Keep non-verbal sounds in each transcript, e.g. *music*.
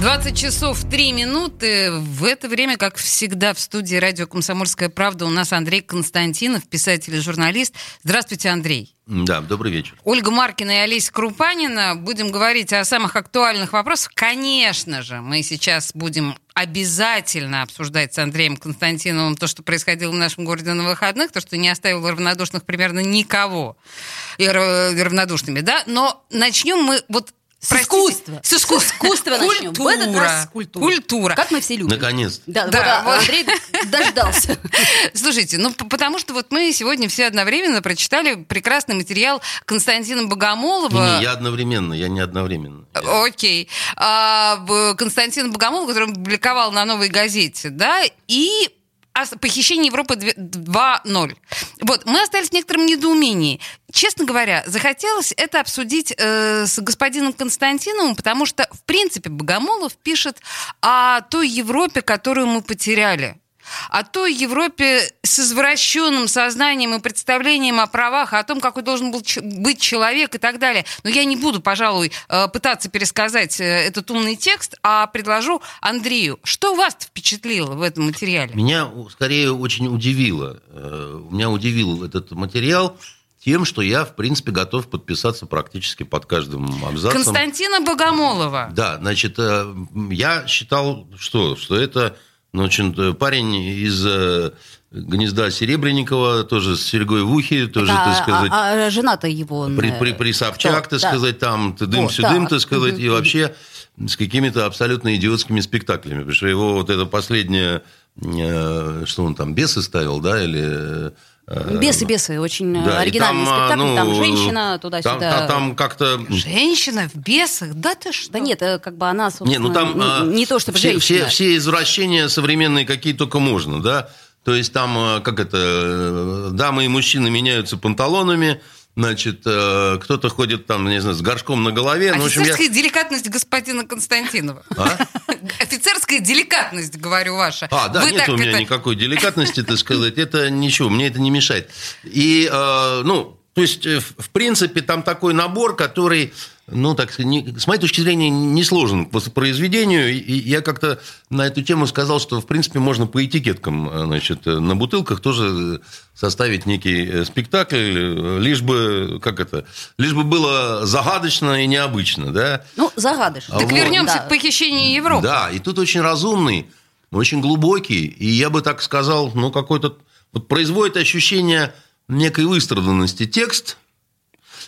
20 часов 3 минуты. В это время, как всегда, в студии радио «Комсомольская правда» у нас Андрей Константинов, писатель и журналист. Здравствуйте, Андрей. Да, добрый вечер. Ольга Маркина и Олеся Крупанина. Будем говорить о самых актуальных вопросах. Конечно же, мы сейчас будем обязательно обсуждать с Андреем Константиновым то, что происходило в нашем городе на выходных, то, что не оставило равнодушных примерно никого и равнодушными, да? Но начнем мы вот с Простите, искусства. С искусства. С искусства начнем. В этот раз с культуры. Культура. Как мы все любим. Наконец. Да, Да, да, вот. Андрей дождался. *laughs* Слушайте, ну потому что вот мы сегодня все одновременно прочитали прекрасный материал Константина Богомолова. Не, я одновременно, я не одновременно. Окей. А, Константин Богомолов, который он публиковал на «Новой газете», да, и похищении Европы две- 2.0. Вот, мы остались в некотором недоумении. Честно говоря, захотелось это обсудить э, с господином Константиновым, потому что, в принципе, Богомолов пишет о той Европе, которую мы потеряли о той Европе с извращенным сознанием и представлением о правах, о том, какой должен был быть человек и так далее. Но я не буду, пожалуй, э, пытаться пересказать э, этот умный текст, а предложу Андрею. Что вас впечатлило в этом материале? Меня скорее очень удивило. э, Меня удивил этот материал тем, что я, в принципе, готов подписаться практически под каждым абзацем. Константина Богомолова. Да, значит, я считал, что, что это ну, очень, э, парень из э, гнезда Серебренникова, тоже с серьгой в ухе, тоже, Да, так сказать, а, а жена-то его... при, э, при, при Собчак, кто? так Да. сказать, там ты дым Вот, сюдым, да. так сказать, и вообще с какими-то абсолютно идиотскими спектаклями. Потому что его вот это последнее, э, что он там, бесы ставил, да, или... э, Бесы, бесы, очень э, да, оригинальный там, а, спектакль, ну, там женщина Там, туда-сюда. там- там как-то... Женщина в бесах? Да ты что? Да нет, э, как бы она, Не, ну там не, а, не то чтобы все, женщина. все, все извращения современные какие только можно, да. То есть там, как это, дамы и мужчины меняются панталонами, значит, э, кто-то ходит там, не знаю, с горшком на голове. Ну, в общем, я... Офицерская деликатность господина Константинова. А? *laughs* Офицерская деликатность, говорю, ваша. А, да, Вы нет у меня это- никакой деликатности, так сказать. Это ничего, мне это не мешает. И, э, ну, то есть, э, в в принципе, там такой набор, который, ну, так сказать, не- с моей точки зрения, не сложен к воспроизведению. И я как-то на эту тему сказал, что, в принципе, можно по этикеткам, э, значит, э, на бутылках тоже составить некий спектакль, лишь бы, как это, лишь бы было загадочно и необычно, да? Ну, загадочно. Так Вот. вернемся Да. к похищению Европы. Да, и тут очень разумный, очень глубокий, и я бы так сказал, ну, какой-то... Вот производит ощущение некой выстраданности текст,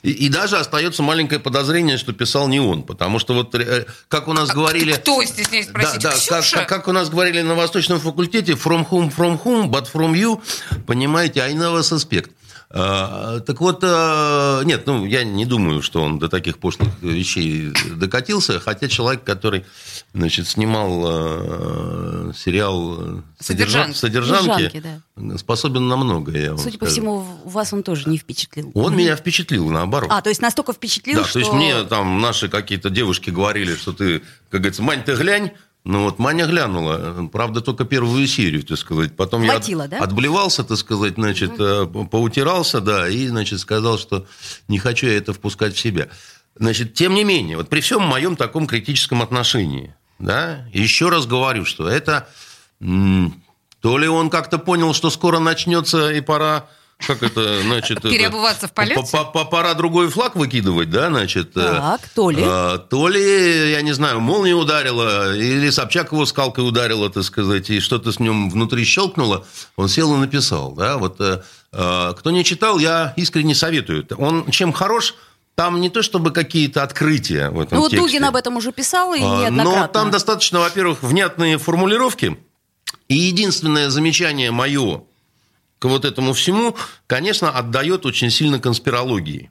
и, и даже остается маленькое подозрение, что писал не он, потому что вот, э, как у нас говорили... Кто, стесняюсь спросить? Да, да, как, как- как у нас говорили на восточном факультете, from whom, from whom, but from you, понимаете, I never suspect. А, Так вот, э, нет, ну, я не думаю, что он до таких пошлых вещей докатился, хотя человек, который, значит, снимал э, сериал э, «Содержанки». «Содержанки», «Содержанки», способен на многое, я вам Судя по скажу. всему, вас он тоже не впечатлил. Он меня впечатлил, наоборот. А, то есть настолько впечатлил, Да, что... то есть мне там наши какие-то девушки говорили, что ты, как говорится, Мань, ты глянь. Ну вот Маня глянула, правда, только первую серию, так сказать. Потом Хватило, я да? от- отблевался, так сказать, значит, э, поутирался, да, и, значит, сказал, что не хочу я это впускать в себя. Значит, тем не менее, вот при всем моем таком критическом отношении, да, еще раз говорю, что это то ли он как-то понял, что скоро начнется и пора как это, значит... это, Переобуваться в полете? по- по- Пора другой флаг выкидывать, да, значит... э, Так, то ли? а, То ли, я не знаю, молния ударила, или Собчак его скалкой ударила, так сказать, и что-то с ним внутри щелкнуло, он сел и написал, да, вот... э, э, Кто не читал, я искренне советую. Он чем хорош, там не то чтобы какие-то открытия в этом Ну, тексте. Дугин об этом уже писал и А, неоднократно. Но там достаточно, во-первых, внятные формулировки. И единственное замечание мое к вот этому всему, конечно, отдает очень сильно конспирологии.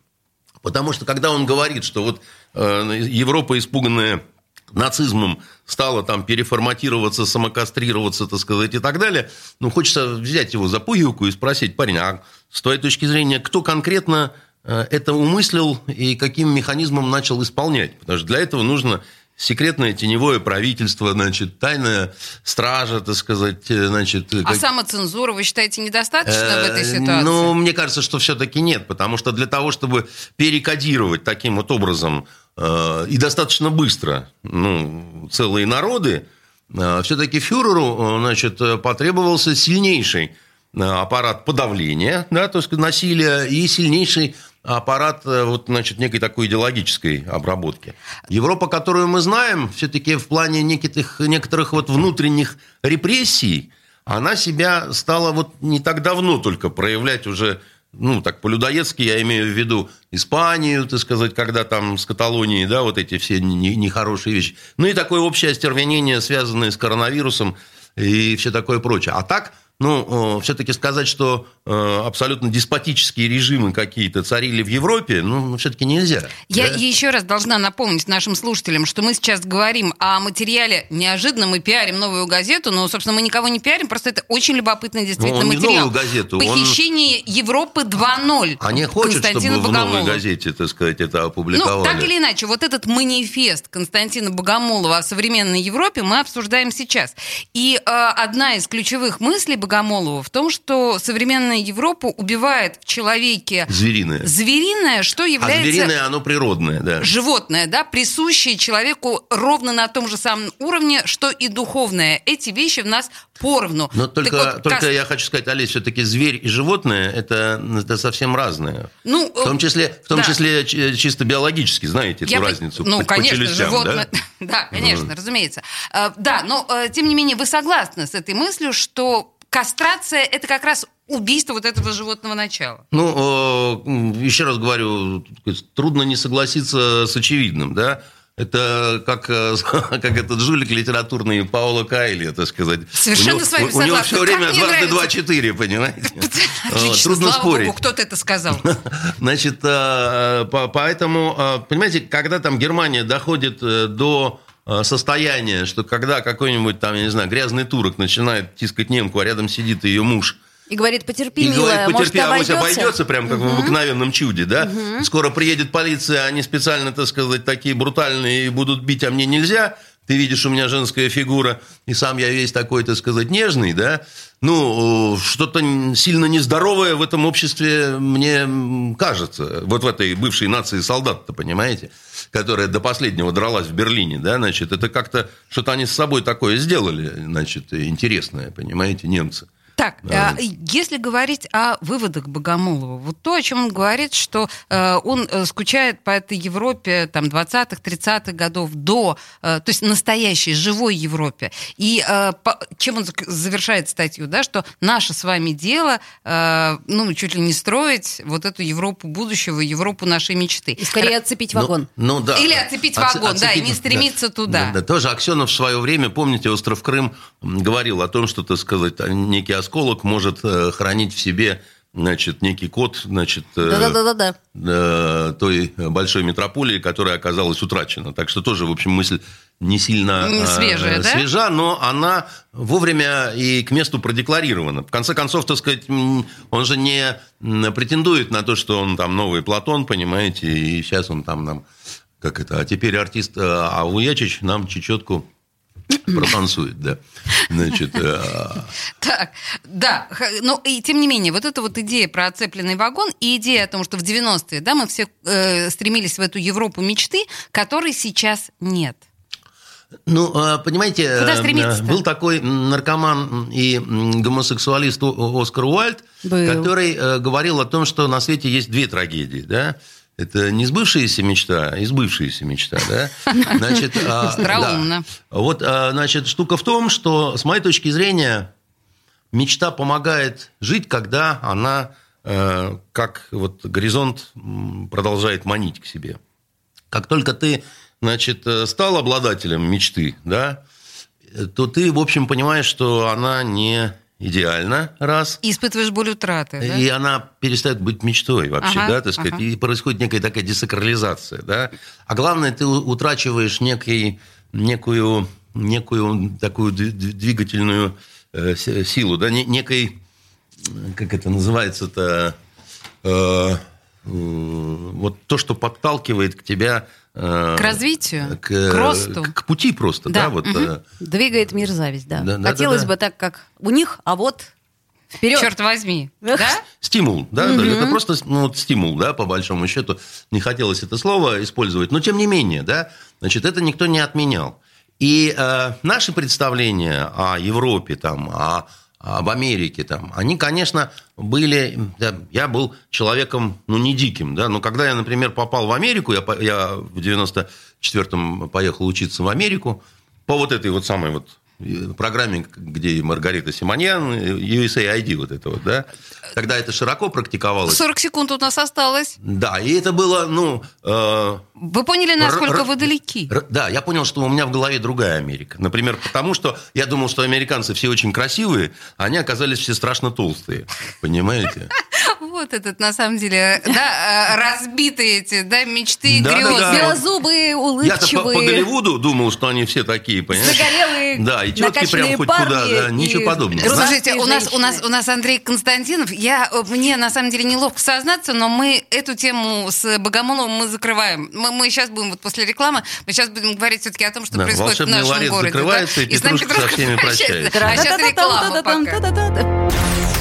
Потому что когда он говорит, что вот э, Европа, испуганная нацизмом, стала там переформатироваться, самокастрироваться, так сказать, и так далее, ну, хочется взять его за пуговку и спросить, парень, а с твоей точки зрения, кто конкретно э, это умыслил и каким механизмом начал исполнять. Потому что для этого нужно секретное теневое правительство, значит, тайная стража, так сказать, э, значит... А как- самоцензура, вы считаете, недостаточно в этой Э, ситуации? Ну, мне кажется, что все-таки нет, потому что для того, чтобы перекодировать таким вот образом э, и достаточно быстро ну, целые народы, все-таки фюреру э, значит, э, потребовался сильнейший э, аппарат подавления, да, то есть насилия, и сильнейший аппарат э, вот, значит, некой такой идеологической обработки. Европа, которую мы знаем, все-таки в плане неких, некоторых вот внутренних репрессий, она себя стала вот не так давно только проявлять уже, ну, так по-людоедски я имею в виду Испанию, так сказать, когда там с Каталонией, да, вот эти все не- нехорошие вещи. Ну, и такое общее остервенение, связанное с коронавирусом и все такое прочее. А так, ну, все-таки сказать, что э, абсолютно деспотические режимы какие-то царили в Европе, ну, все-таки нельзя. Я да? еще раз должна напомнить нашим слушателям, что мы сейчас говорим о материале. Неожиданно мы пиарим новую газету, но, собственно, мы никого не пиарим, просто это очень любопытный действительно Ну, он не материал. новую газету, он- Похищение Европы 2.0. Они хотят, Константина чтобы в новой Богомолова. газете, так сказать, это Ну, опубликовали. так или иначе, вот этот манифест Константина Богомолова о современной Европе мы обсуждаем сейчас. И э, одна из ключевых мыслей Богомолова в том, что современная Европа убивает в человеке Звериное. звериное, что А является звериное, оно природное, да. животное, да, присущее человеку ровно на том же самом уровне, что и духовное. Эти вещи в нас поровну. Но Так только, вот, только Кас- я хочу сказать, Олесь, все-таки зверь и животное это, это совсем разное. Ну, В том числе, в том да. числе чисто биологически, знаете эту Я по- разницу. Ну, по- по конечно, челюстям, животное. да? *laughs* Да, конечно, разумеется. Э, Да, но э, тем не менее вы согласны с этой мыслью, что кастрация это как раз убийство вот этого животного начала. Ну, э, еще раз говорю, трудно не согласиться с очевидным, да. Это как, э, *laughs* как этот жулик литературный Пауло Кайли, так сказать. Совершенно у него, с вами у- У него согласна. все время дважды два четыре, понимаете? *laughs* Отлично, Трудно слава спорить. богу, кто-то это сказал. *laughs* Значит, э, по- поэтому, э, понимаете, когда там Германия доходит э, до э, состояния, что когда какой-нибудь там, я не знаю, грязный турок начинает тискать немку, а рядом сидит ее муж, И говорит, потерпи, и милая, говорит, может, потерпи, авось обойдется? обойдется, прям как в обыкновенном чуде, да? Скоро приедет полиция, они специально, так сказать, такие брутальные и будут бить, а мне нельзя. Ты видишь, у меня женская фигура, и сам я весь такой, так сказать, нежный, да? Ну, что-то сильно нездоровое в этом обществе, мне кажется. Вот в этой бывшей нации солдат-то, понимаете? Которая до последнего дралась в Берлине, да? Значит, это как-то что-то они с собой такое сделали, значит, интересное, понимаете, немцы. Так, Да. а, если говорить о выводах Богомолова, вот то, о чем он говорит, что э, он э, скучает по этой Европе там 20-х, 30-х годов до, э, то есть настоящей, живой Европе. И э, по- чем он завершает статью, да, что наше с вами дело, э, ну, чуть ли не строить вот эту Европу будущего, Европу нашей мечты. И скорее отцепить Ну, вагон. Ну, да. Или оцепить Оце- вагон, да, и не стремиться туда. Да, да. Тоже Аксенов в свое время, помните, остров Крым говорил о том, что, так сказать, некий осколок может э, хранить в себе значит, некий код, значит, э, Да-да-да-да. э, той большой метрополии, которая оказалась утрачена. Так что тоже, в общем, мысль не сильно Не э, свежая, да? свежа, но она вовремя и к месту продекларирована. В конце концов, так сказать, он же не претендует на то, что он там новый Платон, понимаете, и сейчас он там нам, как это, а теперь артист э, Ауячич нам чечетку *clears throat* протанцует, да. Значит, э, Так, да, но и тем не менее, вот эта вот идея про оцепленный вагон и идея о том, что в 90-е, да, мы все э, стремились в эту Европу мечты, которой сейчас нет. Ну, э, понимаете, э, был такой наркоман и гомосексуалист Оскар Уальд, Был. который э, говорил о том, что на свете есть две трагедии, да? Это не сбывшаяся мечта, а избывшаяся мечта, да? *laughs* Значит, а, Остроумно. да. Вот, а, значит, штука в том, что, с моей точки зрения, мечта помогает жить, когда она, э, как вот горизонт, продолжает манить к себе. Как только ты, значит, э, стал обладателем мечты, да, э, то ты, в общем, понимаешь, что она не идеальна, раз, И испытываешь боль утраты, да? и она перестает быть мечтой вообще, Ага, да, так сказать, ага. и происходит некая такая десакрализация, да. А главное, ты утрачиваешь некий, некую, некую такую двигательную э, силу, да, не- некой, как это называется-то, э, э, вот то, что подталкивает к тебя... э, К развитию, к, к росту. К, пути просто, да, Да, вот. э, Двигает мир зависть, да. Да, Хотелось да, да. бы так, как у них, а вот вперед. Черт возьми. *laughs* Да? Стимул, да, да, это просто ну, вот стимул, да, по большому счету. Не хотелось это слово использовать, но тем не менее, да, значит, это никто не отменял. И э, наши представления о Европе, там, о, об Америке, там, они, конечно, были... да, я был человеком, ну, не диким, да, но когда я, например, попал в Америку, я, я в 94-м поехал учиться в Америку по вот этой вот самой вот программе, где Маргарита Симоньян, USAID вот это вот, да, тогда это широко практиковалось. 40 секунд у нас осталось. Да, и это было, ну... э, Вы поняли, насколько вы далеки? Да, я понял, что у меня в голове другая Америка. Например, потому что я думал, что американцы все очень красивые, а они оказались все страшно толстые. Понимаете? *laughs* Вот этот, на самом деле, да, э, разбитые эти, да, мечты и Да, да, грезы. да. Белозубые, Я-то по, по улыбчивые, Голливуду думал, что они все такие, понимаешь? загорелые, Да, и тетки прям хоть парни куда, да, и ничего подобного. Слушайте, у нас, у, нас, у нас Андрей Константинов. Я, э, мне на самом деле неловко сознаться, но мы эту тему с Богомоловым мы закрываем. Мы, мы сейчас будем, вот после рекламы, мы сейчас будем говорить все-таки о том, что Да, происходит в волшебный нашем ларец городе. закрывается, да? и с нами Петрушка со всеми *laughs* прощается. А сейчас реклама пока.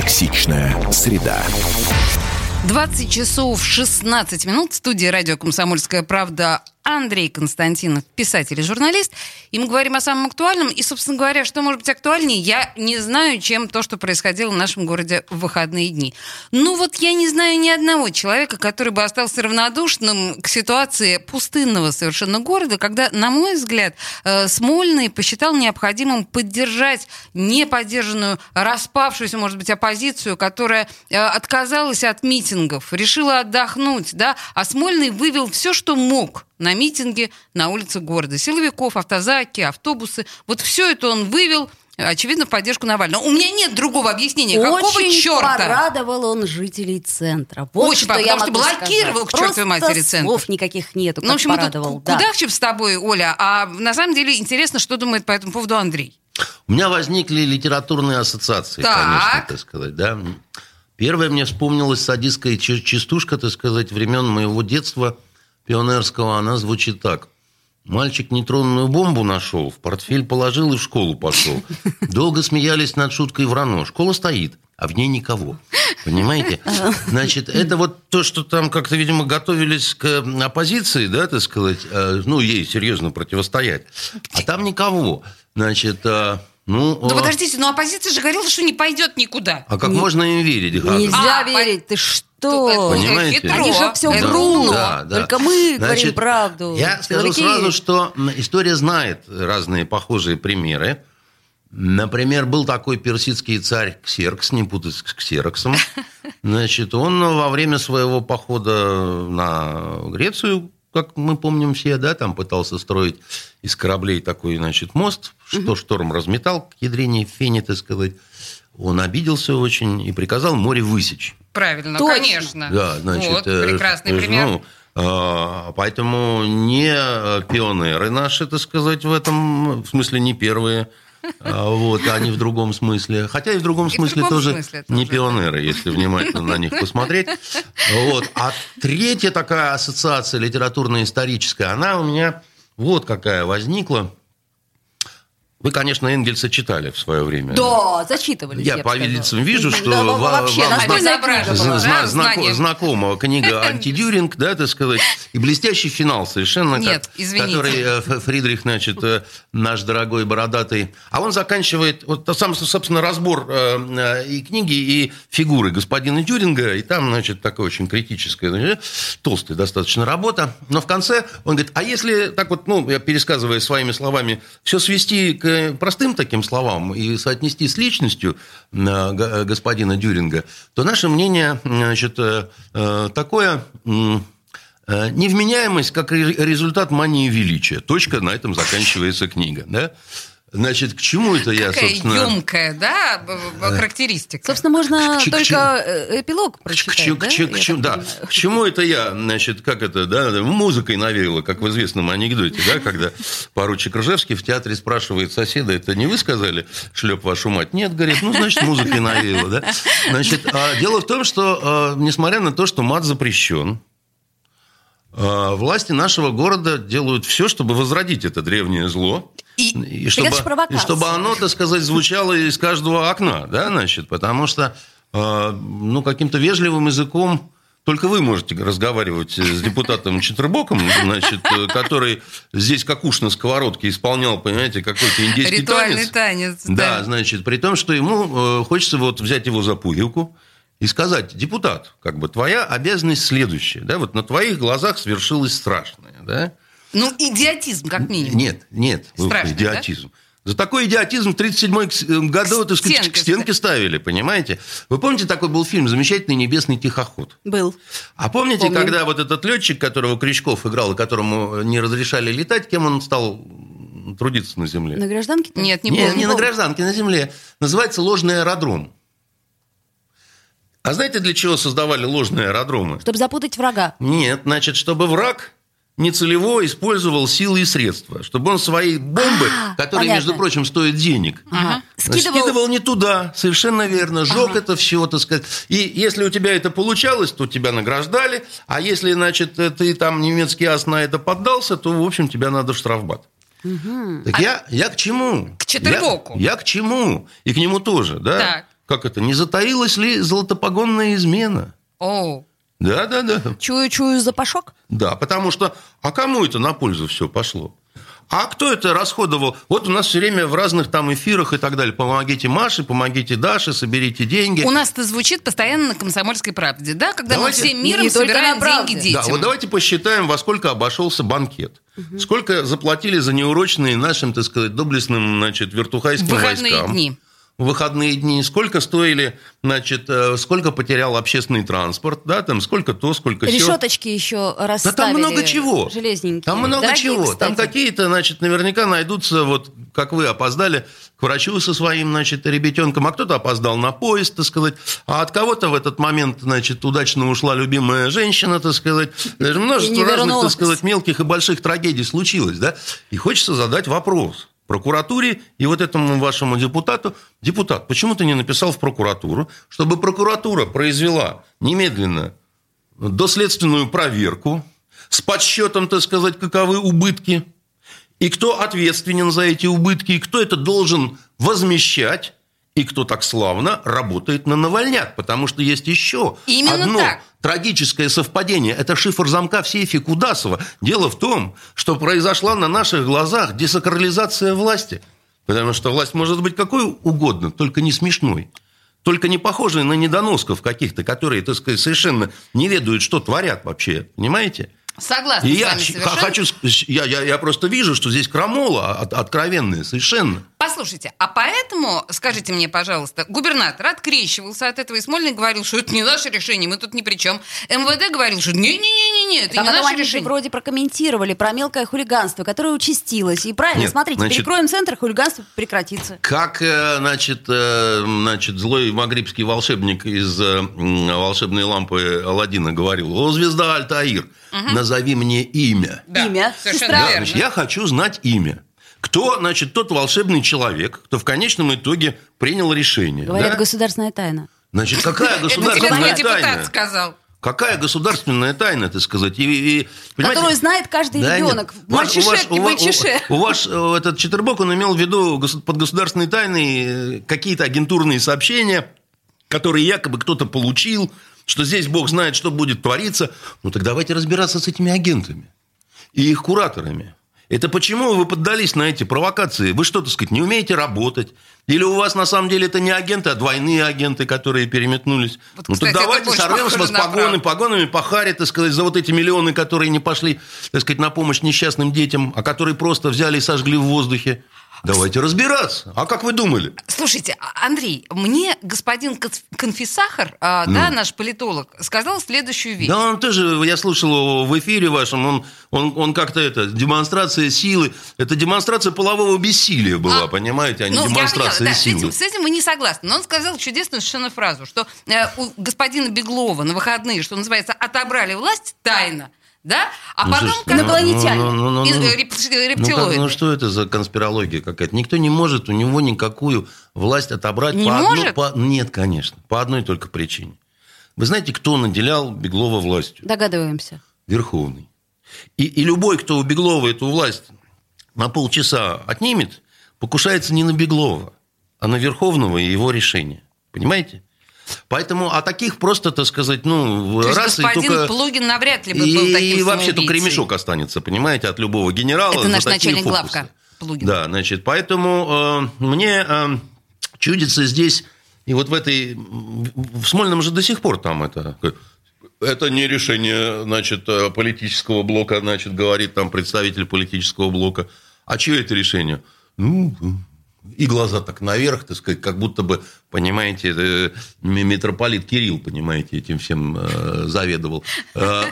Токсичная среда. 20 часов 16 минут. В студии радио «Комсомольская правда» Андрей Константинов, писатель и журналист. И мы говорим о самом актуальном. И, собственно говоря, что может быть актуальнее, я не знаю, чем то, что происходило в нашем городе в выходные дни. Ну вот я не знаю ни одного человека, который бы остался равнодушным к ситуации пустынного совершенно города, когда, на мой взгляд, э, Смольный посчитал необходимым поддержать неподдержанную, распавшуюся, может быть, оппозицию, которая э, отказалась от митингов, решила отдохнуть, да, а Смольный вывел все, что мог на митинге на улице города. Силовиков, автозаки, автобусы. Вот все это он вывел, очевидно, в поддержку Навального. У меня нет другого объяснения. Какого Очень черта? порадовал он жителей центра. Вот Очень, что я потому что блокировал сказать. к чертовой матери центр. слов никаких нету, Ну, в общем, мы тут порадовал. да. кудахчем с тобой, Оля, а на самом деле интересно, что думает по этому поводу Андрей. У меня возникли литературные ассоциации, Так. конечно, так сказать, да. Первое мне вспомнилась садистская ча- частушка, так сказать, времен моего детства пионерского. Она звучит так. Мальчик нейтронную бомбу нашел, в портфель положил и в школу пошел. Долго смеялись над шуткой врано. Школа стоит, а в ней никого. Понимаете? Значит, это вот то, что там как-то, видимо, готовились к оппозиции, да, так сказать, э, ну, ей серьезно противостоять. А там никого. Значит, э, ну... Да э, подождите, но оппозиция же говорила, что не пойдет никуда. а как Не- можно им верить? Галя? Нельзя А, верить, ты что? Понимаете? хитро. Они же все врут. Да, да. Только мы говорим Значит, правду. Я скажу Силовики- сразу, что история знает разные похожие примеры. Например, был такой персидский царь Ксеркс, не путать с Ксероксом. *laughs* Значит, он во время своего похода на Грецию, как мы помним все, да, там пытался строить из кораблей такой, значит, мост, что шторм разметал к ядрене фени, так сказать. Он обиделся очень и приказал море высечь. Правильно, Точно. конечно. Да, значит, вот, э, прекрасный э, пример. ну, поэтому не пионеры наши, так сказать, в этом, в смысле, не первые, а, вот, они в другом смысле. Хотя и в другом И в смысле другом тоже смысле не тоже, пионеры, если внимательно на них посмотреть. Вот. А третья такая ассоциация литературно-историческая, она у меня вот какая возникла. Вы, конечно, Энгельса читали в свое время. Да, зачитывали. Я по лицам вижу, что Да, ва- вообще, вам зна- книга *laughs* Зна-. Зна- да, знако- знание. знакомого книга «Антидюринг», да, так сказать, и блестящий финал совершенно, как- Нет, извините. который э, Фридрих, значит, э, наш дорогой бородатый. А он заканчивает, вот сам, собственно, разбор э, и книги, и фигуры господина Дюринга, и там, значит, такая очень критическая, значит, толстая достаточно работа. Но в конце он говорит, а если так вот, ну, я пересказывая своими словами, все свести к к простым таким словам и соотнести с личностью э, г- господина Дюринга, то наше мнение значит, э, э, такое... э, Невменяемость как ре- результат мании величия. Точка, на этом заканчивается книга. Да? Значит, к чему это я, Какая собственно... емкая, да, б- характеристика. Собственно, можно К к только чему? э, эпилог К, прочитать, к да? чему- к Я чему- да. К чему это я, значит, как это, да, музыкой навеяло, как в известном анекдоте, да, когда поручик Ржевский в театре спрашивает соседа, это не вы сказали, шлеп вашу мать? Нет, говорит, ну, значит, музыкой навеяло, да. Значит, а дело в том, что, а, несмотря на то, что мат запрещен, а, власти нашего города делают все, чтобы возродить это древнее зло. И- чтобы, ж провокация. и чтобы оно, так сказать, звучало из каждого окна, да, значит, потому что, э, ну, каким-то вежливым языком только вы можете разговаривать с депутатом Четербоком, значит, который здесь как уж на сковородке исполнял, понимаете, какой-то индейский Ритуальный танец. танец. Да, значит, при том, что ему э, хочется вот взять его за пуговку и сказать, депутат, как бы твоя обязанность следующая, да, вот на твоих глазах свершилось страшное, да, Ну, идиотизм, как минимум. нет, нет, Страшно, идиотизм. За такой идиотизм в 1937 году так сказать, Стенки к стенке ставили, понимаете? Вы помните, такой был фильм «Замечательный небесный тихоход»? Был. А помните, Помним. когда вот этот летчик, которого Крючков играл, и которому не разрешали летать, кем он стал трудиться на земле? На гражданке? Нет, не не, помню. не на гражданке, на земле. Называется ложный аэродром. А знаете, для чего создавали ложные аэродромы? Чтобы запутать врага. Нет, значит, чтобы враг нецелево использовал силы и средства, чтобы он свои бомбы, А, которые, понятно. между прочим, стоят денег, Ага. скидывал... Скидывал... не туда, совершенно верно, жег это все, так сказать. И если у тебя это получалось, то тебя награждали, а если, значит, ты там немецкий ас на это поддался, то, в общем, тебя надо штрафбат. Так я, я к чему? К Четырбоку. Я, я к чему? И к нему тоже, да? Так. Как это? Не затаилась ли золотопогонная измена? О, Да, да, да. Чую-чую запашок. Да, потому что, а кому это на пользу все пошло? А кто это расходовал? Вот у нас все время в разных там эфирах и так далее. Помогите Маше, помогите Даше, соберите деньги. у нас это звучит постоянно на «Комсомольской правде», да? Когда Давайте- мы всем миром Не собираем деньги Да, детям. вот давайте посчитаем, во сколько обошелся банкет. Сколько заплатили за неурочные нашим, так сказать, доблестным, значит, вертухайским Выходные войскам. дни. В выходные дни. Сколько стоили, значит, э, сколько потерял общественный транспорт, да, там, сколько то, сколько сё. Решеточки еще Да расставили. там много чего. Железненькие. Там много Дорогие, чего. Там кстати. какие-то, значит, наверняка найдутся, вот как вы опоздали к врачу со своим, значит, ребятенком, а кто-то опоздал на поезд, так сказать, а от кого-то в этот момент, значит, удачно ушла любимая женщина, так сказать. Даже множество разных, так сказать, мелких и больших трагедий случилось, да? И хочется задать вопрос прокуратуре и вот этому вашему депутату. Депутат, почему ты не написал в прокуратуру, чтобы прокуратура произвела немедленно доследственную проверку с подсчетом, так сказать, каковы убытки, и кто ответственен за эти убытки, и кто это должен возмещать, и кто так славно работает на Навальняк, потому что есть еще Именно одно так. трагическое совпадение. Это шифр замка в сейфе Кудасова. Дело в том, что произошла на наших глазах десакрализация власти. Потому что власть может быть какой угодно, только не смешной. Только не похожей на недоносков каких-то, которые, так сказать, совершенно не ведают, что творят вообще. Понимаете? Согласна И с я хочу, я, я, я просто вижу, что здесь крамола от- откровенная совершенно. Послушайте, а поэтому, скажите мне, пожалуйста, губернатор открещивался от этого и Смольный говорил, что это не наше решение, мы тут ни при чем. МВД говорил, что не-не-не-не, это Так не наше решение. вроде прокомментировали про мелкое хулиганство, которое участилось. И правильно, Нет, смотрите, значит- перекроем центр, хулиганство прекратится. Как, э, значит, э, значит, злой магрибский волшебник из э, волшебной лампы Аладдина говорил, о, звезда Альтаир, назови мне имя. Да, Имя. совершенно. Да, верно. значит, я хочу знать имя. Кто, значит, тот волшебный человек, кто в конечном итоге принял решение. Говорят, да? государственная тайна. Значит, *laughs* какая Это тебе государственная твой депутат тайна? сказал. Какая государственная тайна, так сказать? И, и-? Которую знает каждый Да ребенок. нет. Ваш- у вас- у вас- мальчише. У вас этот Четербок, он имел в виду под государственной тайной э, какие-то агентурные сообщения, которые якобы кто-то получил, что здесь Бог знает, что будет твориться. Ну так давайте разбираться с этими агентами и их кураторами. Это почему вы поддались на эти провокации? Вы что, так сказать, не умеете работать? Или у вас на самом деле это не агенты, а двойные агенты, которые переметнулись? Вот, ну кстати, так давайте сорвем с вас погоны, погонами похарить, так сказать, за вот эти миллионы, которые не пошли, так сказать, на помощь несчастным детям, а которые просто взяли и сожгли в воздухе. Давайте разбираться. А как вы думали? Слушайте, а- Андрей, мне господин Конф- Конфисахар, а, Ну. да, наш политолог, сказал следующую вещь. Да, он тоже, я слушал его в эфире вашем, он, он, он как-то это, демонстрация силы, это демонстрация полового бессилия была, А, понимаете, а не Ну, я демонстрация поняла, да, с, силы. этим, с этим мы не согласны. Но он сказал чудесную совершенно фразу, что э, у господина Беглова на выходные, что называется, отобрали власть тайно, да, а Ну, потом... слушайте, как- Инопланетяне. ну, ну, ну, И- ну, э, реп- ну, как- рептилоиды. ну, что это за конспирология какая-то? Никто не может у него никакую власть отобрать. Не по может? по- нет, конечно. По одной только причине. Вы знаете, кто наделял Беглова властью? Догадываемся. Верховный. И, и любой, кто у Беглова эту власть на полчаса отнимет, покушается не на Беглова, а на Верховного и его решение. Понимаете? Поэтому, а таких просто, так сказать, ну, То раз и господин только... Плугин навряд ли бы и, был таким и вообще только ремешок останется, понимаете, от любого генерала. Это наш начальник фокусы. главка Плугин. Да, значит, поэтому э, мне э, чудится здесь, и вот в этой, в Смольном же до сих пор там это, это не решение, значит, э, политического блока, значит, говорит там представитель политического блока. А чье это решение? Ну, и глаза так наверх, так сказать, как будто бы, понимаете, э, митрополит Кирилл, понимаете, этим всем э, заведовал. Э,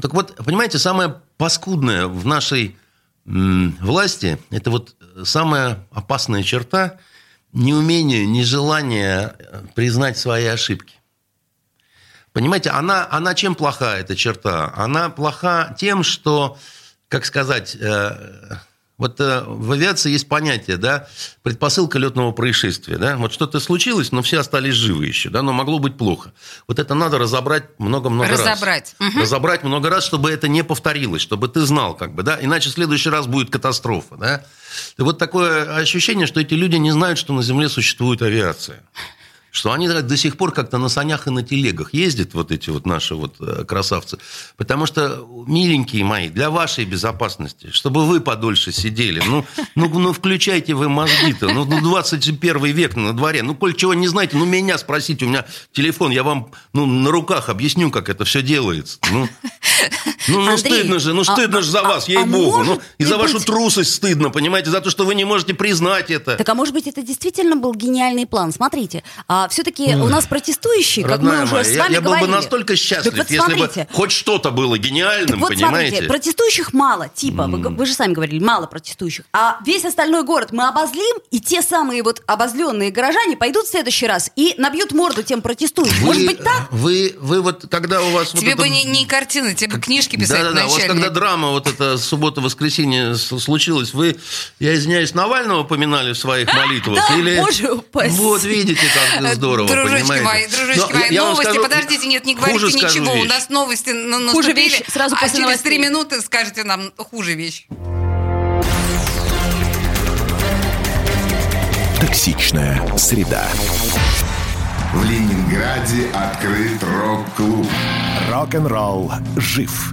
Так вот, понимаете, самое паскудное в нашей власти, это вот самая опасная черта неумение, нежелание признать свои ошибки. Понимаете, она, она чем плоха, эта черта? Она плоха тем, что, как сказать, вот э, в авиации есть понятие, да, предпосылка летного происшествия, да, вот что-то случилось, но все остались живы еще, да, но могло быть плохо. Вот это надо разобрать много-много раз. Разобрать. Мгм. Разобрать много раз, чтобы это не повторилось, чтобы ты знал, как бы, да, иначе в следующий раз будет катастрофа, да. И вот такое ощущение, что эти люди не знают, что на Земле существует авиация что они до сих пор как-то на санях и на телегах ездят, вот эти вот наши вот э, красавцы. Потому что, миленькие мои, для вашей безопасности, чтобы вы подольше сидели, ну, ну, ну включайте вы мозги-то, ну, ну, 21 век на дворе, ну, коль чего не знаете, ну, меня спросите, у меня телефон, я вам, ну, на руках объясню, как это все делается. Ну, ну, ну, Андрей, стыдно же, ну, а- стыдно же за а- вас, а ей-богу. может Ну, и за вашу быть- трусость стыдно, понимаете, за то, что вы не можете признать это. Так а может быть, это действительно был гениальный план? Смотрите, а, все-таки у нас протестующие, как Родная мы уже моя, с я, вами я был говорили. бы настолько счастлив, Так вот если смотрите. бы хоть что-то было гениальным, Так вот понимаете? смотрите, протестующих мало, типа, вы, г- вы же сами говорили, мало протестующих. А весь остальной город мы обозлим, и те самые вот обозленные горожане пойдут в следующий раз и набьют морду тем протестующим. Вы- Может быть так? Вы, вы вот, когда у вас... вот Тебе это- бы не, не картины, тебе бы книжки писать Да-да-да, у вас когда драма вот эта суббота-воскресенье случилась, вы, я извиняюсь, Навального поминали в своих молитвах? *laughs* Да, или... боже упаси. Вот видите, как *laughs* здорово, Дружочки понимаете? мои, дружочки Но мои, я новости, скажу- подождите, нет, не говорите ничего, у вещь. нас новости на- Хуже наступили, вещь сразу а после через три минуты скажете нам хуже вещь. Токсичная среда. В Ленинграде открыт рок-клуб. Рок-н-ролл жив.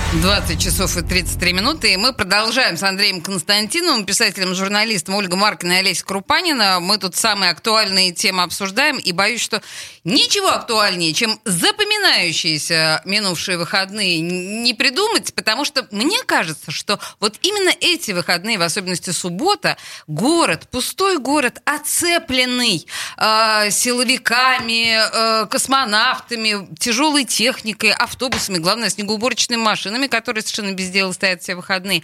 20 часов и 33 минуты, и мы продолжаем с Андреем Константиновым, писателем, журналистом Ольга Маркина и Олеся Крупанина. Мы тут самые актуальные темы обсуждаем, и боюсь, что ничего актуальнее, чем запоминающиеся минувшие выходные, не придумать, потому что мне кажется, что вот именно эти выходные, в особенности суббота, город, пустой город, оцепленный э, силовиками, э, космонавтами, тяжелой техникой, автобусами, главное, снегоуборочными машинами, которые совершенно без дела стоят все выходные.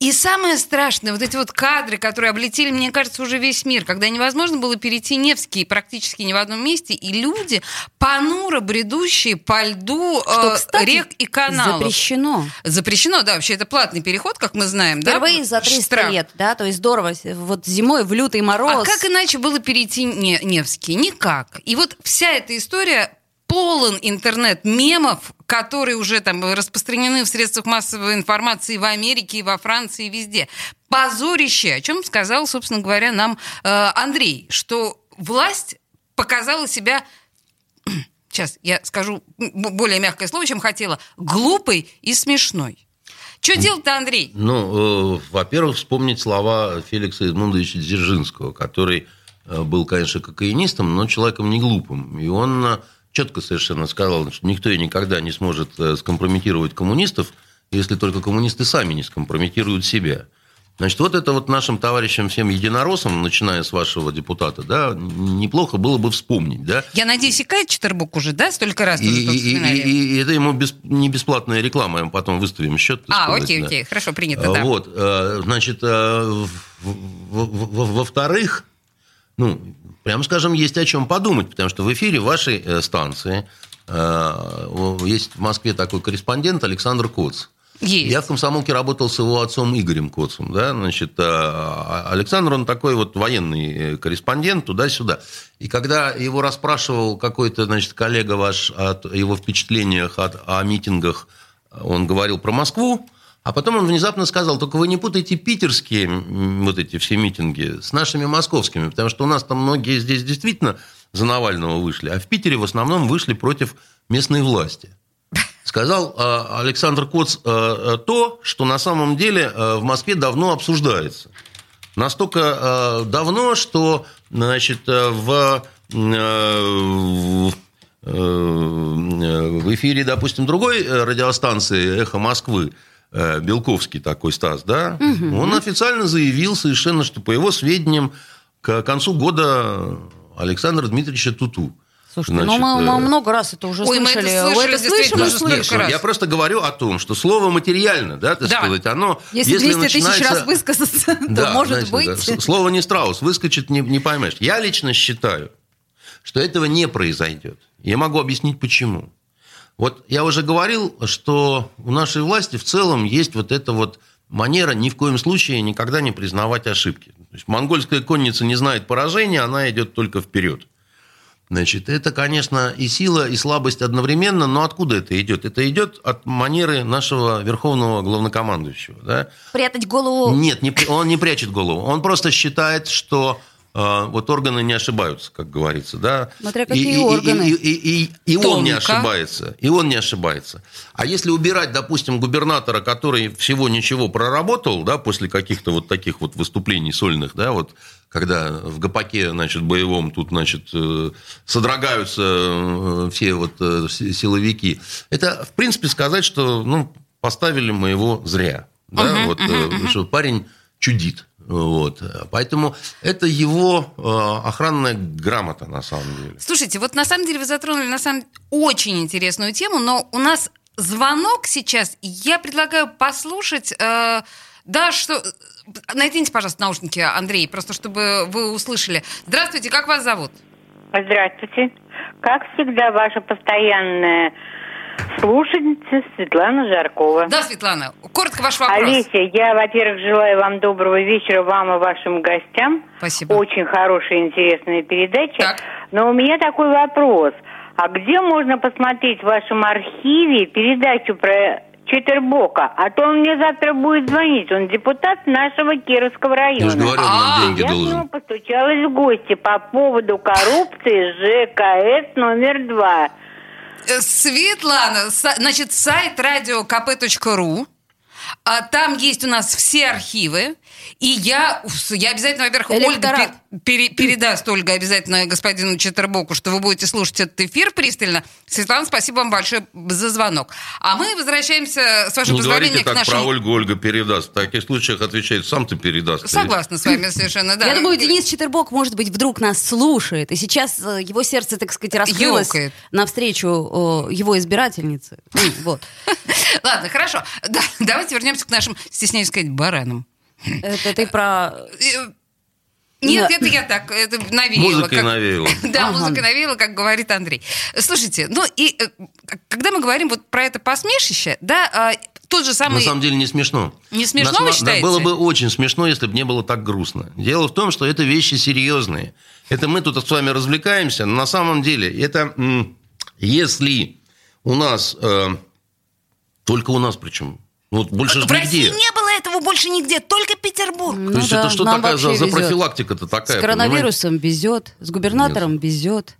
И самое страшное, вот эти вот кадры, которые облетели, мне кажется, уже весь мир, когда невозможно было перейти Невский практически ни в одном месте, и люди, понуро бредущие по льду Что, э, кстати, рек и каналов. запрещено. Запрещено, да, вообще это платный переход, как мы знаем, да? Впервые за 300 Штраф. лет, да, то есть здорово. Вот зимой в лютый А мороз. как иначе было перейти Не- Невский? Никак. И вот вся эта история полон интернет мемов, которые уже там распространены в средствах массовой информации в Америке, и во Франции, и везде. Позорище, о чем сказал, собственно говоря, нам э, Андрей, что власть показала себя *clears throat* сейчас я скажу более мягкое слово, чем хотела, глупой и смешной. Что делать-то, Андрей? Ну, э, во-первых, вспомнить слова Феликса Эдмундовича Дзержинского, который э, был, конечно, кокаинистом, но человеком не глупым. И он э, четко совершенно сказал, что никто и никогда не сможет э, скомпрометировать коммунистов, если только коммунисты сами не скомпрометируют себя. Значит, вот это вот нашим товарищам всем единороссам, начиная с вашего депутата, да, неплохо было бы вспомнить, да, Я надеюсь, и Кайт Четербук уже, да, столько раз и, и- и- и- и это ему без- не бесплатная реклама, мы потом выставим счет. А, сказать, окей, да. окей, хорошо, принято, да. Вот, э, значит, э, во-вторых, ну, прямо скажем, есть о чем подумать, потому что в эфире вашей э, станции э, есть в Москве такой корреспондент Александр Коц. Есть. Я в комсомолке работал с его отцом Игорем Коцем. Да? Значит, э, Александр, он такой вот военный корреспондент туда-сюда. И когда его расспрашивал какой-то значит, коллега ваш о его впечатлениях от, о митингах, он говорил про Москву, а потом он внезапно сказал, только вы не путайте питерские вот эти все митинги с нашими московскими, потому что у нас там многие здесь действительно за Навального вышли, а в Питере в основном вышли против местной власти сказал э, Александр Коц э, э, то, что на самом деле э, в Москве давно обсуждается. Настолько э, давно, что значит, э, в, в, эфире, допустим, другой радиостанции «Эхо Москвы», Белковский такой Стас, да, он официально заявил совершенно, что по его сведениям к концу года Александра Дмитриевича Туту. Слушайте, ну Значит, мы, мы э, много раз это уже Ой, мы это слышали. слышали, Вы это слышим действительно, и да, слышим. сколько раз. Я просто говорю о том, что слово материально, да, так Да. сказать, оно... Если 200 тысяч начинается- раз высказаться, *laughs* то Да, может значит, быть. да, Слово не страус, выскочит, не, не поймешь. Я лично считаю, что этого не произойдет. Я могу объяснить, почему. Вот я уже говорил, что у нашей власти в целом есть вот эта вот манера ни в коем случае никогда не признавать ошибки. То есть монгольская конница не знает поражения, она идет только вперед. Значит, это, конечно, и сила, и слабость одновременно, но откуда это идет? Это идет от манеры нашего верховного главнокомандующего. Да? Прятать голову. Нет, не, он не прячет голову. Он просто считает, что вот органы не ошибаются, как говорится. Да? Смотря И- какие и, и- органы. И, и- и- и он не ошибается. И он не ошибается. А если убирать, допустим, губернатора, который всего ничего проработал, да, после каких-то вот таких вот выступлений сольных, да, вот когда в ГАПАКе, значит, боевом тут, значит, э, содрогаются э, все вот э, си- силовики, это, в принципе, сказать, что, ну, поставили мы его зря. Да, вот, э, что парень чудит. Вот. Поэтому это его э, охранная грамота, на самом деле. Слушайте, вот на самом деле вы затронули на самом очень интересную тему, но у нас звонок сейчас, я предлагаю послушать, э, да, что... Найдите, пожалуйста, наушники, Андрей, просто чтобы вы услышали. Здравствуйте, как вас зовут? Здравствуйте. Как всегда, ваша постоянная слушательница Светлана Жаркова. Да, Светлана, коротко ваш вопрос. Олеся, я, во-первых, желаю вам доброго вечера, вам и вашим гостям. Спасибо. Очень хорошая, интересная передача. Так. Но у меня такой вопрос. А где можно посмотреть в вашем архиве передачу про Четербока? А то он мне завтра будет звонить. Он депутат нашего Кировского района. Я же говорю, он А, нам деньги Я к должен. нему постучалась в гости по поводу коррупции ЖКС номер два. Светлана, значит, сайт radiokp.ru. А там есть у нас все архивы. И я, я обязательно, во-первых, Ольга пере- передаст Ольга обязательно господину Четербоку, что вы будете слушать этот эфир пристально. Светлана, спасибо вам большое за звонок. А мы возвращаемся, с вашего Не говорите позволения, к так про нашему... Ольгу, Ольга передаст. В таких случаях отвечает, сам ты передаст. Согласна с вами совершенно, да. Я думаю, Денис Четербок, может быть, вдруг нас слушает, и сейчас э, его сердце, так сказать, раскрылось Ёкает. навстречу его избирательнице. Ну, *laughs* Вот. Ладно, хорошо. Да, давайте вернемся к нашим, стесняюсь сказать, баранам. Это ты про... Э, Нет, Да. это я так, это навеяло. Музыкой как- навеяло. *laughs* Да, Ага. музыка навеяла, как говорит Андрей. Слушайте, ну и э, когда мы говорим вот про это посмешище, да, а, тот же На самый... самом деле не смешно. Не смешно, На вы считаете? Было бы очень смешно, если бы не было так грустно. Дело в том, что это вещи серьезные. Это мы тут с вами развлекаемся, но на самом деле это если у нас э, только у нас причем. Вот больше же В России нигде. не было этого больше нигде, только Петербург. Ну То есть да, это что такая за, за везет. профилактика-то такая? С коронавирусом везет, с губернатором везет.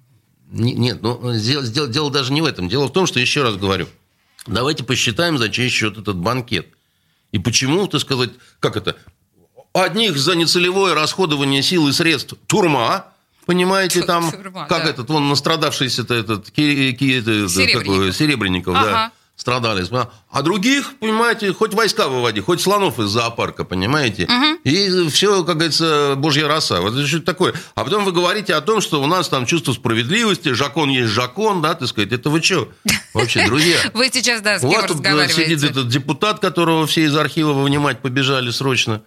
Не- Нет, ну, дело, дело- дело даже не в этом. Дело в том, что, еще раз говорю, давайте посчитаем, за чей счет этот банкет. И почему, так сказать, как это, одних за нецелевое расходование сил и средств турма, понимаете, там, Тюрьма, как да. этот, вон настрадавшийся-то этот, ки- ки- это, Серебренников. Серебренников, да, Ага. Страдали. А других, понимаете, хоть войска выводи, хоть слонов из зоопарка, понимаете? И все, как говорится, божья роса. Вот это что такое? А потом вы говорите о том, что у нас там чувство справедливости, жакон есть жакон, да, так сказать. Это вы что? Вообще, друзья. *laughs* Вы сейчас, да, с кем э, разговариваете? сидит этот депутат, которого все из архива вынимать побежали срочно.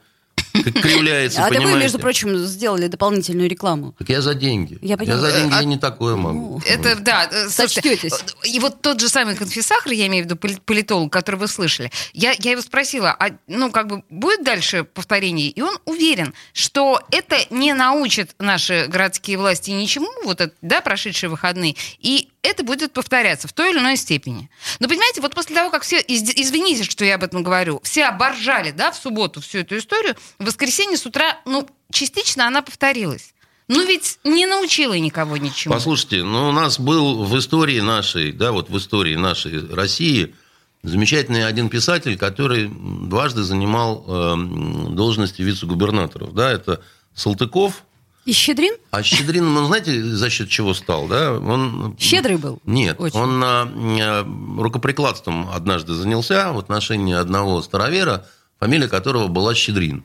Как кривляется, А это вы, между прочим, сделали дополнительную рекламу. Так я за деньги. Я поняла. за деньги А- я не такое могу. Это, да, э, Сочтётесь. э, И вот тот же самый конфисахр, я имею в виду поли- политолог, который вы слышали, я, я его спросила, а, ну, как бы, будет дальше повторение? И он уверен, что это не научит наши городские власти ничему, вот это, да, прошедшие выходные, и это будет повторяться в той или иной степени. Но, понимаете, вот после того, как все, из- извините, что я об этом говорю, все оборжали, да, в субботу всю эту историю, в воскресенье с утра, ну, частично она повторилась. Ну, ведь не научила никого ничему. Послушайте, ну у нас был в истории нашей, да, вот в истории нашей России замечательный один писатель, который дважды занимал э, должности вице-губернаторов, да, это Салтыков, И Щедрин? а Щедрин, ну, знаете, за счет чего стал, да? Он... Щедрый был? Нет, Очень. он э, рукоприкладством однажды занялся в отношении одного старовера, фамилия которого была Щедрин.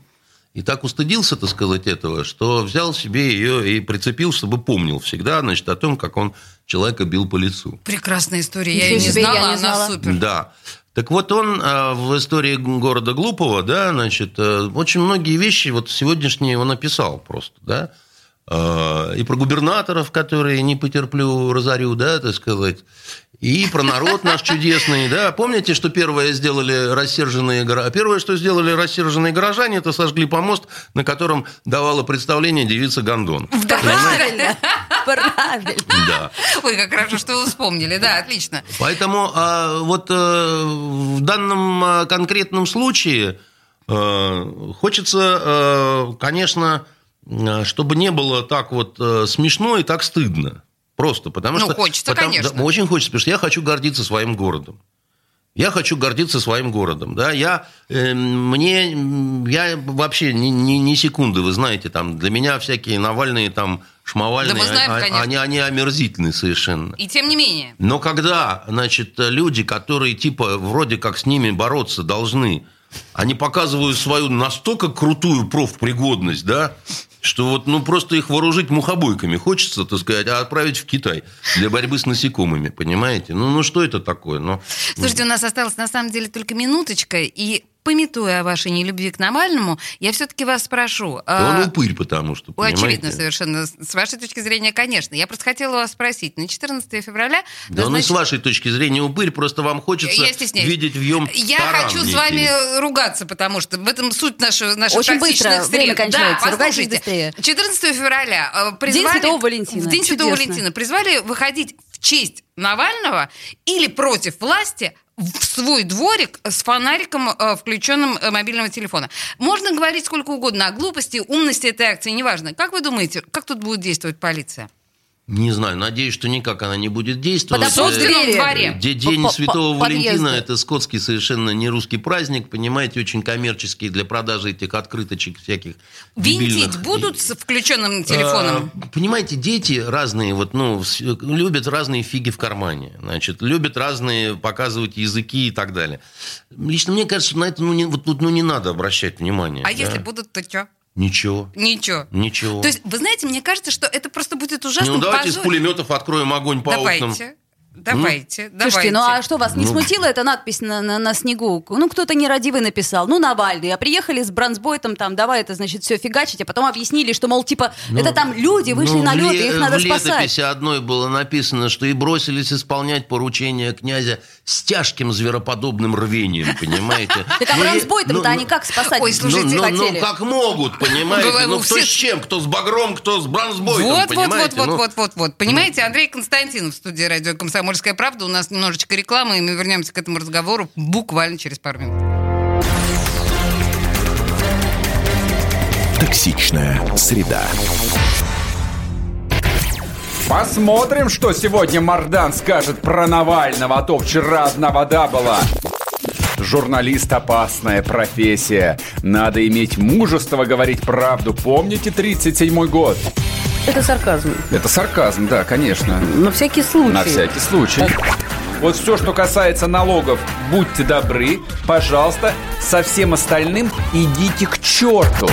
И так устыдился, так сказать, этого, что взял себе ее и прицепил, чтобы помнил всегда, значит, о том, как он человека бил по лицу. Прекрасная история, я ее не себе, я знала, не она знала. супер. Да. Так вот, он э, в истории города Глупого, да, значит, э, очень многие вещи, вот сегодняшние он описал просто, да, и про губернаторов, которые не потерплю, разорю, да, так сказать, и про народ наш чудесный, да. Помните, что первое сделали рассерженные горожане? Первое, что сделали рассерженные горожане, это сожгли помост, на котором давала представление девица Гондон. Правильно. Правильно. Да. Ой, как хорошо, что вы вспомнили, да, отлично. Поэтому а, вот э, в данном а, конкретном случае э, хочется, э, конечно, э, чтобы не было так вот э, смешно и так стыдно. Просто потому Ну, что... хочется, потому- конечно. да, очень хочется, потому что я хочу гордиться своим городом. Я хочу гордиться своим городом, да, я, э, мне, я вообще ни, ни, ни секунды, вы знаете, там, для меня всякие Навальные, там, шмовальные, Да мы знаем, а- а- конечно. они, они омерзительны совершенно. И тем не менее. Но когда, значит, люди, которые типа вроде как с ними бороться должны, они показывают свою настолько крутую профпригодность, да, что вот, ну, просто их вооружить мухобойками хочется, так сказать, а отправить в Китай для борьбы с насекомыми, понимаете? Ну, ну что это такое? Ну, Слушайте, у нас осталась на самом деле только минуточка, и пометуя о вашей нелюбви к Навальному, я все-таки вас спрошу. да а, он упырь, потому что, понимаете? очевидно совершенно. С вашей точки зрения, конечно. Я просто хотела вас спросить. На 14 февраля... Да он и назнач- с вашей точки зрения упырь, просто вам хочется видеть в нем Я хочу с вами ругаться, потому что в этом суть нашего, наших Очень токсичных быстро, время встреч. кончается. Да, послушайте. быстрее. 14 февраля э, призвали... Святого Валентина. В День Святого Чудесно. Валентина призвали выходить в честь Навального или против власти в свой дворик с фонариком, э, включенным э, мобильного телефона. Можно говорить сколько угодно о глупости, умности этой акции, неважно. Как вы думаете, как тут будет действовать полиция? Не знаю, надеюсь, что никак она не будет действовать. Под собственном Э, дворе. Де- День По- Святого по- Валентина это скотский совершенно не русский праздник, понимаете, очень коммерческий для продажи этих открыточек всяких Винтить будут с включенным телефоном? А, Понимаете, дети разные, вот, ну, любят разные фиги в кармане, значит, любят разные показывать языки и так далее. Лично мне кажется, на это ну, не, вот, ну, не надо обращать внимание. А да. если будут, то что? Ничего. Ничего. Ничего. То есть, вы знаете, мне кажется, что это просто будет ужасно ну, давайте из позор- пулеметов откроем огонь по окнам. Давайте. Давайте, давайте. Слушайте, ну а что, вас не Ну. смутила эта надпись на, на, на снегу? Ну, кто-то нерадивый написал, ну, Навальный. А приехали с бронзбойтом, там, давай это, значит, все фигачить, а потом объяснили, что, мол, типа, это там люди вышли Ну, на в лед, ле- и их надо в спасать. летописи одной было написано, что и бросились исполнять поручения князя с тяжким звероподобным рвением, понимаете? *laughs* Так а Ну, бронзбойтом-то ну, они как спасать Ой, слушайте, ну, ну, хотели? ну, как могут, понимаете? Ну, кто с чем? Кто с багром, кто с бронзбойтом, Вот, вот, вот, понимаете? вот, Ну, вот, вот, вот. Понимаете, Андрей Константинов в студии радио «Комсомольская правда». У нас немножечко рекламы, и мы вернемся к этому разговору буквально через пару минут. Токсичная среда. Посмотрим, что сегодня Мардан скажет про Навального, а то вчера одна вода была. Журналист – опасная профессия. Надо иметь мужество говорить правду. Помните 37-й год? Это сарказм. Это сарказм, да, конечно. На всякий случай. На всякий случай. Вот все, что касается налогов, будьте добры, пожалуйста, со всем остальным идите к черту.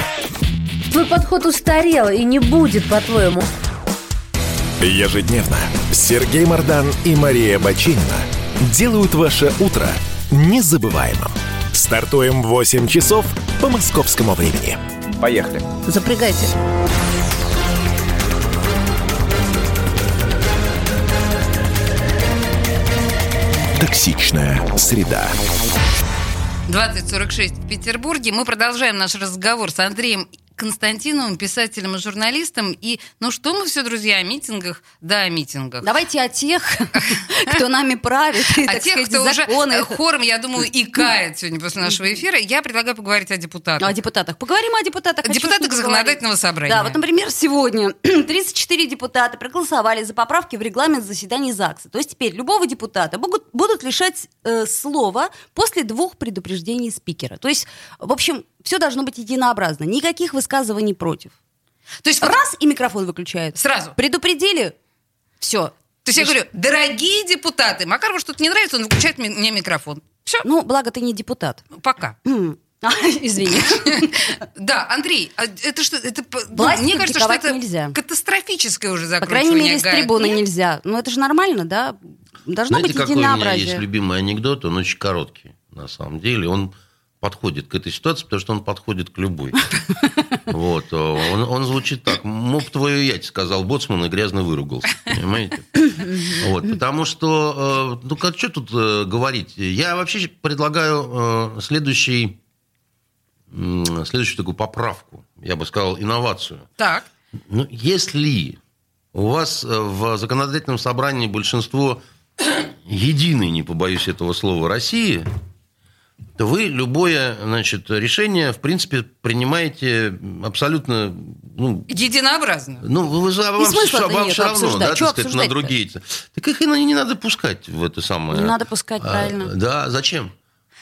Твой подход устарел и не будет, по-твоему. Ежедневно Сергей Мардан и Мария Бачинина делают ваше утро незабываемым. Стартуем в 8 часов по московскому времени. Поехали. Запрягайте. Токсичная среда. 2046 в Петербурге. Мы продолжаем наш разговор с Андреем Константиновым, писателем и журналистом. И, ну что мы все, друзья, о митингах? Да, о митингах. Давайте о тех, *laughs* кто нами правит, так тех, кто уже хором, я думаю, и кает сегодня после нашего эфира, я предлагаю поговорить о депутатах. О депутатах. Поговорим о депутатах. Депутатах законодательного собрания. Да, вот, например, сегодня *clears throat* 34 депутата проголосовали за поправки в регламент заседаний ЗАГСа. То есть теперь любого депутата будут, будут лишать э, слова после двух предупреждений спикера. То есть, в общем, все должно быть единообразно. Никаких высказываний против. То есть, вот Раз и микрофон выключают. Сразу. Предупредили, все. То есть я говорю, дорогие депутаты, Макарову что-то не нравится, он выключает мне микрофон. Все, Ну, благо ты не депутат. пока. *laughs* Извини. *laughs* Да, Андрей, а это что, это, по- ну, Власть мне кажется, что это нельзя. катастрофическое уже По закручивание крайней мере, с трибуны нельзя. Ну, это же нормально, да? Должно Знаете, быть какой у меня есть единообразие. любимый анекдот? Он очень короткий, на самом деле. Он подходит к этой ситуации, потому что он подходит к любой. *laughs* Вот. э, Он, он звучит так. Моб твою ять, сказал боцман и грязно выругался. Понимаете? *laughs* Вот. Потому что, э, ну, как, что тут э, говорить? Я вообще предлагаю следующий, следующую такую поправку. Я бы сказал, инновацию. Так. Ну, если у вас в законодательном собрании большинство единой, не побоюсь этого слова, России, то вы любое значит, решение, в принципе, принимаете абсолютно... Ну, Единообразно. ну, вы, за- вам, смысла-то вам все равно, обсуждать. да, Чё так сказать, на другие. Так их и не, не надо пускать в это самое. Не надо пускать, А, правильно. Да, зачем?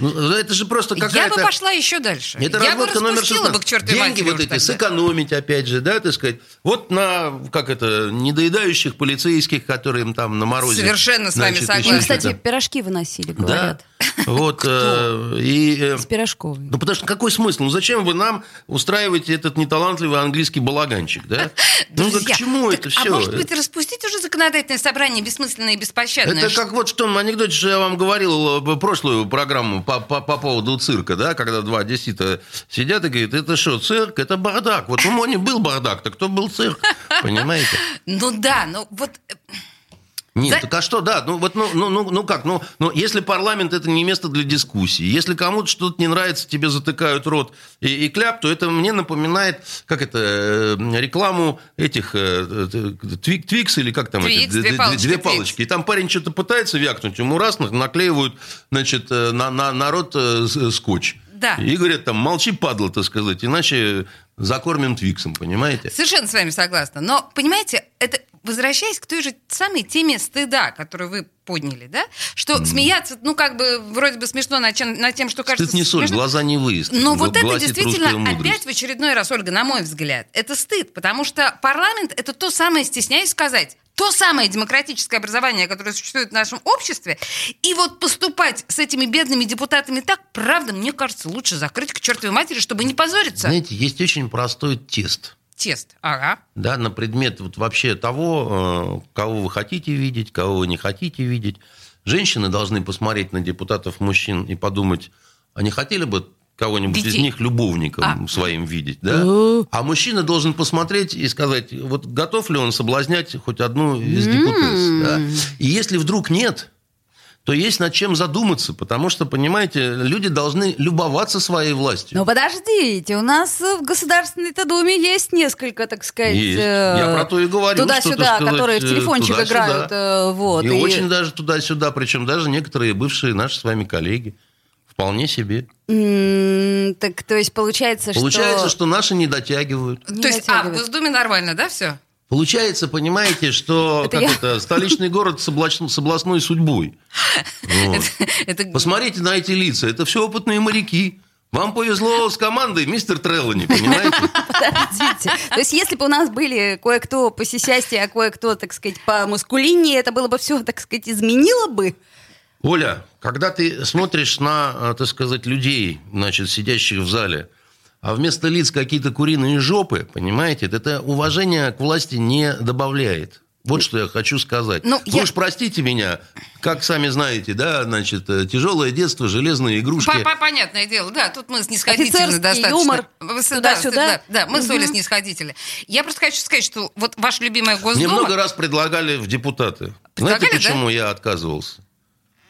Ну, это же просто Я какая-то... бы пошла еще дальше. Это я бы номер распустила 16. бы к чертовой Деньги матери вот эти тогда. сэкономить, опять же, да, так сказать. Вот на, как это, недоедающих полицейских, которые им там на морозе. Совершенно с вами значит, согласна. еще Им, кстати, пирожки выносили, Да, говорят. вот. э, И, э, С пирожковой. ну, потому что какой смысл? Ну, зачем вы нам устраиваете этот неталантливый английский балаганчик, да? *laughs* Ну, да к чему так, это А все? может быть, распустить уже законодательное собрание бессмысленное и беспощадное? Это как вот в том анекдоте, что я вам говорил э, прошлую программу по, по, по поводу цирка, да, когда два одессита сидят и говорят, это что, цирк? Это бардак. Вот у Мони был бардак, так кто был цирк? *laughs* Понимаете? Ну да, ну вот... Нет, За- так а что, да, ну вот, ну, ну, ну, ну как, ну, ну, если парламент это не место для дискуссии, если кому-то что-то не нравится, тебе затыкают рот и, и кляп, то это мне напоминает, как это, э, рекламу этих э, э, твик, Twix или как там Twix, это, две палочки, две Twix. палочки. И там парень что-то пытается вякнуть, ему раз наклеивают, значит, на, на, на рот скотч. Да. И говорят там, молчи, падла, так сказать, иначе закормим Твиксом, понимаете? Совершенно с вами согласна. Но, понимаете, это возвращаясь к той же самой теме стыда, которую вы подняли, да, что смеяться, ну, как бы, вроде бы смешно над, чем, над тем, что кажется Стыд не соль, смешно. глаза не выезд. Но вот это гласит действительно русская мудрость. опять в очередной раз, Ольга, на мой взгляд, это стыд, потому что парламент это то самое, стесняюсь сказать, то самое демократическое образование, которое существует в нашем обществе, и вот поступать с этими бедными депутатами так, правда, мне кажется, лучше закрыть к чертовой матери, чтобы не позориться. Знаете, есть очень простой тест. Тест, ага. Да, на предмет вот вообще того, э, кого вы хотите видеть, кого вы не хотите видеть. Женщины должны посмотреть на депутатов мужчин и подумать, а не хотели бы кого-нибудь из них любовником А. своим видеть, да? А мужчина должен посмотреть и сказать, вот готов ли он соблазнять хоть одну из депутатов. да? И если вдруг нет, то есть над чем задуматься, потому что, понимаете, люди должны любоваться своей властью. Ну подождите, у нас в Государственной-то Думе есть несколько, так сказать, Есть. э, Я про то и говорю, туда-сюда, сказать, которые в телефончик туда-сюда. играют. э, вот, и, очень даже туда-сюда, причем даже некоторые бывшие наши с вами коллеги. Вполне себе. М, так, то есть получается, Получается, что... что наши не дотягивают. Не То есть, а, в дотягивает. Госдуме нормально, да, все? Получается, понимаете, что Это как я. это, столичный город с, облач- с областной судьбой. Вот. Это Посмотрите на эти лица. Это все опытные моряки. Вам повезло с командой, мистер Треллани, понимаете? *laughs* Подождите. То есть если бы у нас были кое-кто по сисясти, а кое-кто, так сказать, по мускулине, это было бы все, так сказать, изменило бы? Оля, когда ты смотришь на, а, так сказать, людей, значит, сидящих в зале, а вместо лиц какие-то куриные жопы, понимаете, это уважение к власти не добавляет. Вот что я хочу сказать. Ну, Вы я- уж простите меня, как сами знаете, да, значит, э, тяжелое детство, железные игрушки. По- по- Понятное дело, да, тут мы снисходительны Офицерский достаточно. юмор, *laughs* туда-сюда. Да, да, мы с Олей снисходители. Я просто хочу сказать, что вот ваша любимая Мне Госдума... много раз предлагали в депутаты. Предлагали, Знаете, да? почему я отказывался?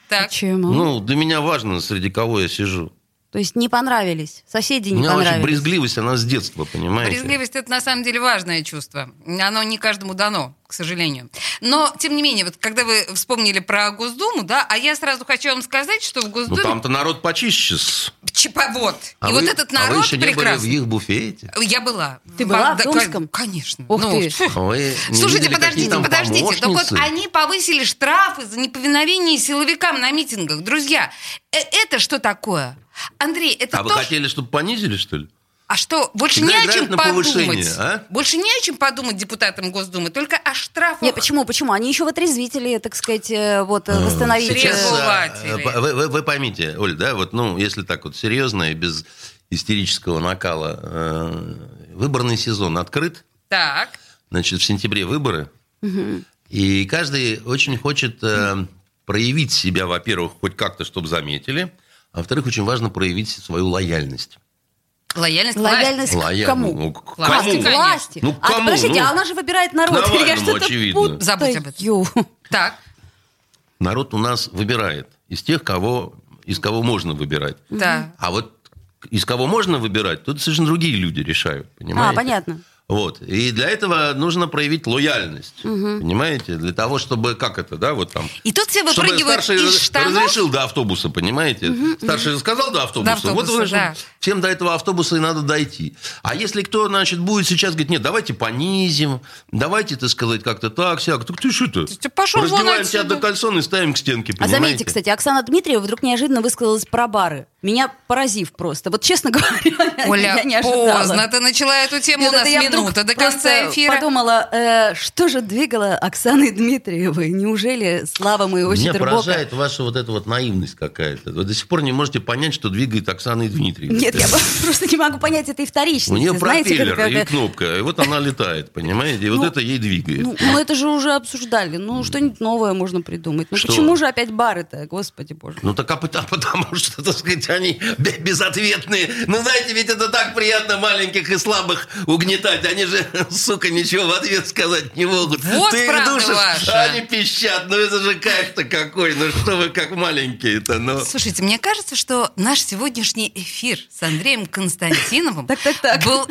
Так. Почему? Ну, для меня важно, среди кого я сижу. То есть не понравились, соседи У не меня очень понравились. брезгливость, она с детства, понимаете? Брезгливость это на самом деле важное чувство. Оно не каждому дано, к сожалению. Но, тем не менее, вот когда вы вспомнили про Госдуму, да, а я сразу хочу вам сказать, что в Ну, Госдуме... там-то народ почище. вот. А И вы- вот этот а вы народ еще не были прекрасный. в их буфете? Я была. Ты была в Домском? кон- Конечно. Ух Ну, ты. А вы не Слушайте, видели, подождите, там подождите. Так вот помощницы? они повысили штрафы за неповиновение силовикам на митингах. Друзья, э- это что такое? Андрей, это А вы то, хотели, чтобы понизили, что ли? А что, больше Всегда не о чем на подумать? а? Больше не о чем подумать депутатам Госдумы, только о штрафах. Нет, почему, почему? Они еще в отрезвители, так сказать, э, вот, э, восстановить. Сейчас, э, вы, вы- вы поймите, Оль, да, вот, ну, если так вот серьезно и без истерического накала, э, выборный сезон открыт, Так. значит, в сентябре выборы, и каждый очень хочет э, проявить себя, во-первых, хоть как-то, чтобы заметили, а во-вторых, очень важно проявить свою лояльность. Лояльность, к Лояльность к Лояльность. кому? Ну, к К власти, кому? Власти. Ну, а кому? подождите, Ну, а у нас же выбирает народ. Навальному, Я что-то очевидно. путаю. Забудь об этом. Ю. Так. Народ у нас выбирает из тех, кого, из кого можно выбирать. Да. А вот из кого можно выбирать, тут совершенно другие люди решают, понимаете? А, понятно. Вот. И для этого нужно проявить лояльность, понимаете? Для того, чтобы, как это, да, вот там... И тут все Чтобы выпрыгивают старший из штанов. разрешил до автобуса, понимаете? Старший сказал до автобуса. До автобуса, вот значит, да. всем до этого автобуса и надо дойти. А если кто, значит, будет сейчас говорить, нет, давайте понизим, давайте, так сказать, как-то так, сяк. Так ты что ты? Ты пошел Раздеваем тебя до кальсон и ставим к стенке, А понимаете? заметьте, кстати, Оксана Дмитриева вдруг неожиданно высказалась про бары. Меня поразив просто. Вот честно *laughs* говоря, Оля, я не ожидала. поздно ты начала эту тему, Нет, у нас минута до просто конца эфира. подумала, э, что же двигало Оксаной Дмитриевой? Неужели слава моего Меня Щедербока? поражает ваша вот эта вот наивность какая-то. Вы до сих пор не можете понять, что двигает Оксана Дмитриевна. Нет, я *laughs* просто не могу понять этой У вторичности. нее Знаете, пропеллер как и кнопка, и вот она летает, понимаете? И вот Ну, это ей двигает. Ну, мы это же уже обсуждали. Ну, что-нибудь новое можно придумать. Ну, Что? почему же опять бары-то, господи боже? Ну так а потому, потому что, так сказать, они бе- безответные. Ну знаете, ведь это так приятно маленьких и слабых угнетать. Они же, *laughs* сука, ничего в ответ сказать не могут. Вот Ты их правда душишь, ваша. а они пищат. Ну это же кайф-то какой. Ну что вы как маленькие-то, ну. Слушайте, мне кажется, что наш сегодняшний эфир с Андреем Константиновым *laughs* был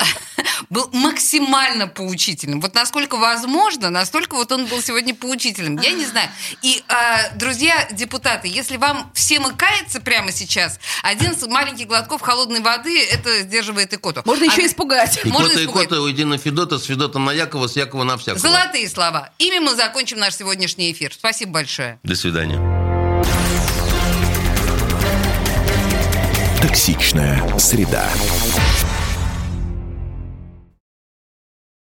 был максимально поучительным. Вот насколько возможно, настолько вот он был сегодня поучительным. Я не знаю. И, а, друзья депутаты, если вам всем и кается прямо сейчас, один маленький глотков холодной воды, это сдерживает икоту. Можно еще А- испугать. Можно Икота, испугать. икота, уйди на Федота, с Федота на Якова, с Якова на всякого. Золотые слова. Ими мы закончим наш сегодняшний эфир. Спасибо большое. До свидания. Токсичная среда.